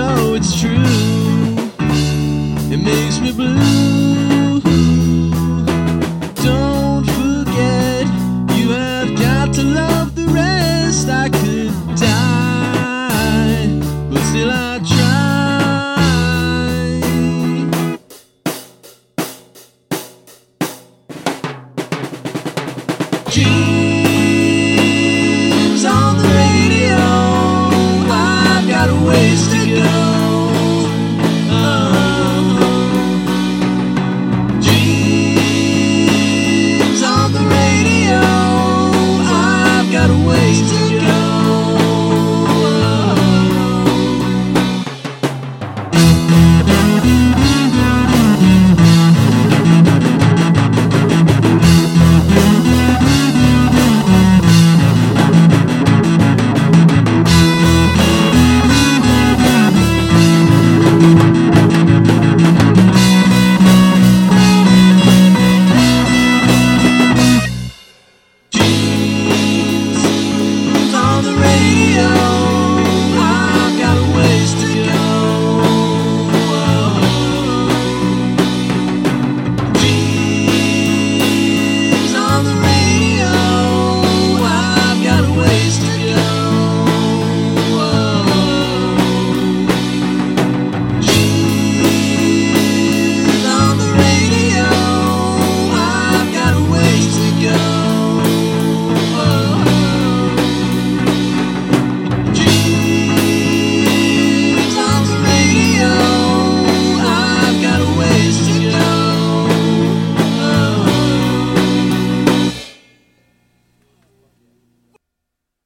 so it's true. It makes me blue. Don't forget, you have got to love the rest. I could die, but still I try. Jesus.